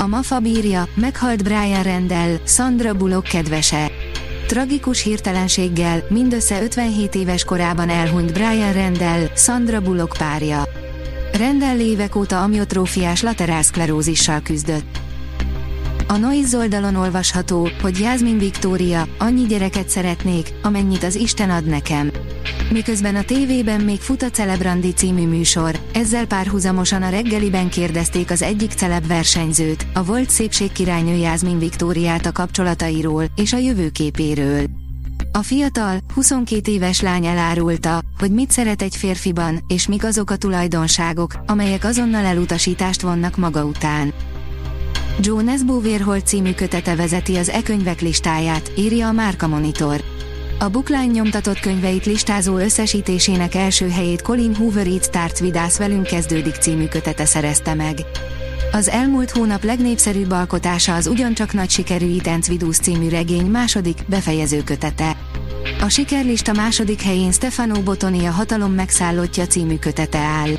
A MAFA bírja, meghalt Brian Rendell, Sandra Bullock kedvese. Tragikus hirtelenséggel, mindössze 57 éves korában elhunyt Brian Rendell, Sandra Bullock párja. Rendell évek óta amiotrófiás laterálszklerózissal küzdött. A Noise oldalon olvasható, hogy Jászmin Viktória, annyi gyereket szeretnék, amennyit az Isten ad nekem. Miközben a tévében még fut a Celebrandi című műsor, ezzel párhuzamosan a reggeliben kérdezték az egyik celeb versenyzőt, a volt szépségkirálynő Jászmin Viktóriát a kapcsolatairól és a jövőképéről. A fiatal, 22 éves lány elárulta, hogy mit szeret egy férfiban, és mik azok a tulajdonságok, amelyek azonnal elutasítást vonnak maga után. Joe Nesbo című kötete vezeti az e-könyvek listáját, írja a Márka Monitor. A Bookline nyomtatott könyveit listázó összesítésének első helyét Colin Hoover It Starts Vidász velünk kezdődik című kötete szerezte meg. Az elmúlt hónap legnépszerűbb alkotása az ugyancsak nagy sikerű It Vidus című regény második, befejező kötete. A sikerlista második helyén Stefano Botoni a hatalom megszállottja című kötete áll.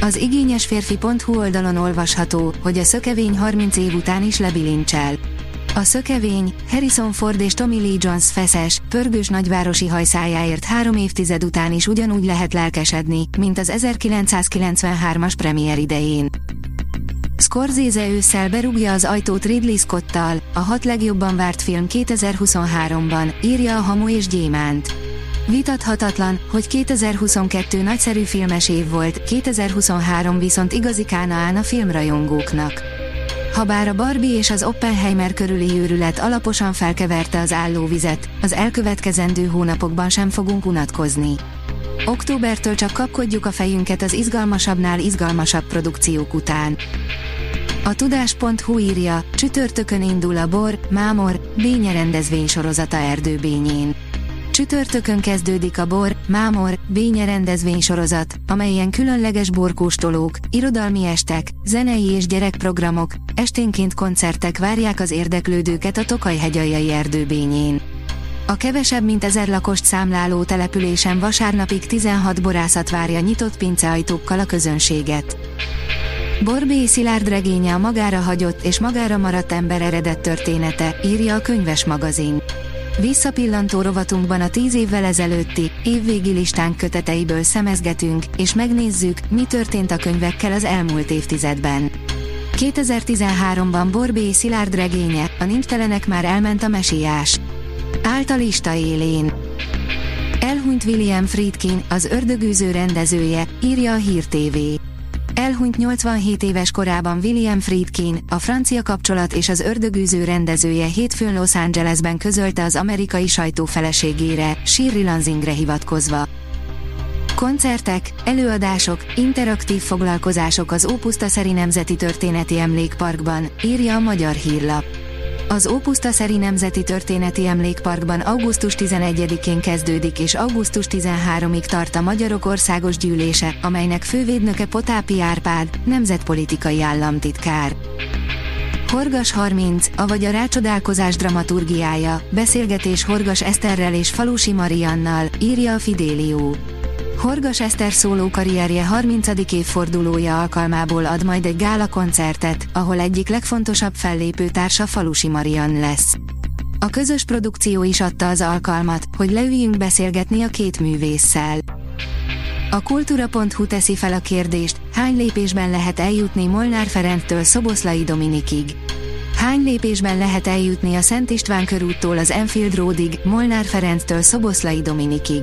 Az igényes férfi.hu oldalon olvasható, hogy a szökevény 30 év után is lebilincsel. A szökevény, Harrison Ford és Tommy Lee Jones feszes, pörgős nagyvárosi hajszájáért három évtized után is ugyanúgy lehet lelkesedni, mint az 1993-as premier idején. Scorsese ősszel berúgja az ajtót Ridley Scottal, a hat legjobban várt film 2023-ban, írja a Hamu és Gyémánt. Vitathatatlan, hogy 2022 nagyszerű filmes év volt, 2023 viszont igazi kánaán a filmrajongóknak. Habár a Barbie és az Oppenheimer körüli őrület alaposan felkeverte az állóvizet, az elkövetkezendő hónapokban sem fogunk unatkozni. Októbertől csak kapkodjuk a fejünket az izgalmasabbnál izgalmasabb produkciók után. A tudás.hu írja, csütörtökön indul a Bor, Mámor, Bénye rendezvény sorozata Erdőbényén. Csütörtökön kezdődik a Bor, Mámor, Bénye rendezvénysorozat, amelyen különleges borkóstolók, irodalmi estek, zenei és gyerekprogramok, esténként koncertek várják az érdeklődőket a Tokaj-hegyaljai erdőbényén. A kevesebb mint ezer lakost számláló településen vasárnapig 16 borászat várja nyitott pinceajtókkal a közönséget. Borbé Szilárd regénye a magára hagyott és magára maradt ember eredett története, írja a könyves magazin. Visszapillantó rovatunkban a tíz évvel ezelőtti, évvégi listánk köteteiből szemezgetünk, és megnézzük, mi történt a könyvekkel az elmúlt évtizedben. 2013-ban Borbé Szilárd regénye, a Nincstelenek már elment a mesiás. Állt a lista élén. Elhunyt William Friedkin, az ördögűző rendezője, írja a Hír TV. Elhunyt 87 éves korában William Friedkin, a francia kapcsolat és az ördögűző rendezője hétfőn Los Angelesben közölte az amerikai sajtó feleségére, Shirley Lansingre hivatkozva. Koncertek, előadások, interaktív foglalkozások az Ópusztaszeri Nemzeti Történeti Emlékparkban, írja a Magyar Hírlap. Az Ópusztaszeri Nemzeti Történeti Emlékparkban augusztus 11-én kezdődik és augusztus 13-ig tart a Magyarok Országos Gyűlése, amelynek fővédnöke Potápi Árpád, nemzetpolitikai államtitkár. Horgas 30, avagy a rácsodálkozás dramaturgiája, beszélgetés Horgas Eszterrel és Falusi Mariannal, írja a Fidélió. Horgas Eszter szóló karrierje 30. évfordulója alkalmából ad majd egy gála koncertet, ahol egyik legfontosabb fellépő társa Falusi Marian lesz. A közös produkció is adta az alkalmat, hogy leüljünk beszélgetni a két művésszel. A kultúra.hu teszi fel a kérdést, hány lépésben lehet eljutni Molnár Ferenttől Szoboszlai Dominikig. Hány lépésben lehet eljutni a Szent István körúttól az Enfield Roadig, Molnár Ferenttől Szoboszlai Dominikig.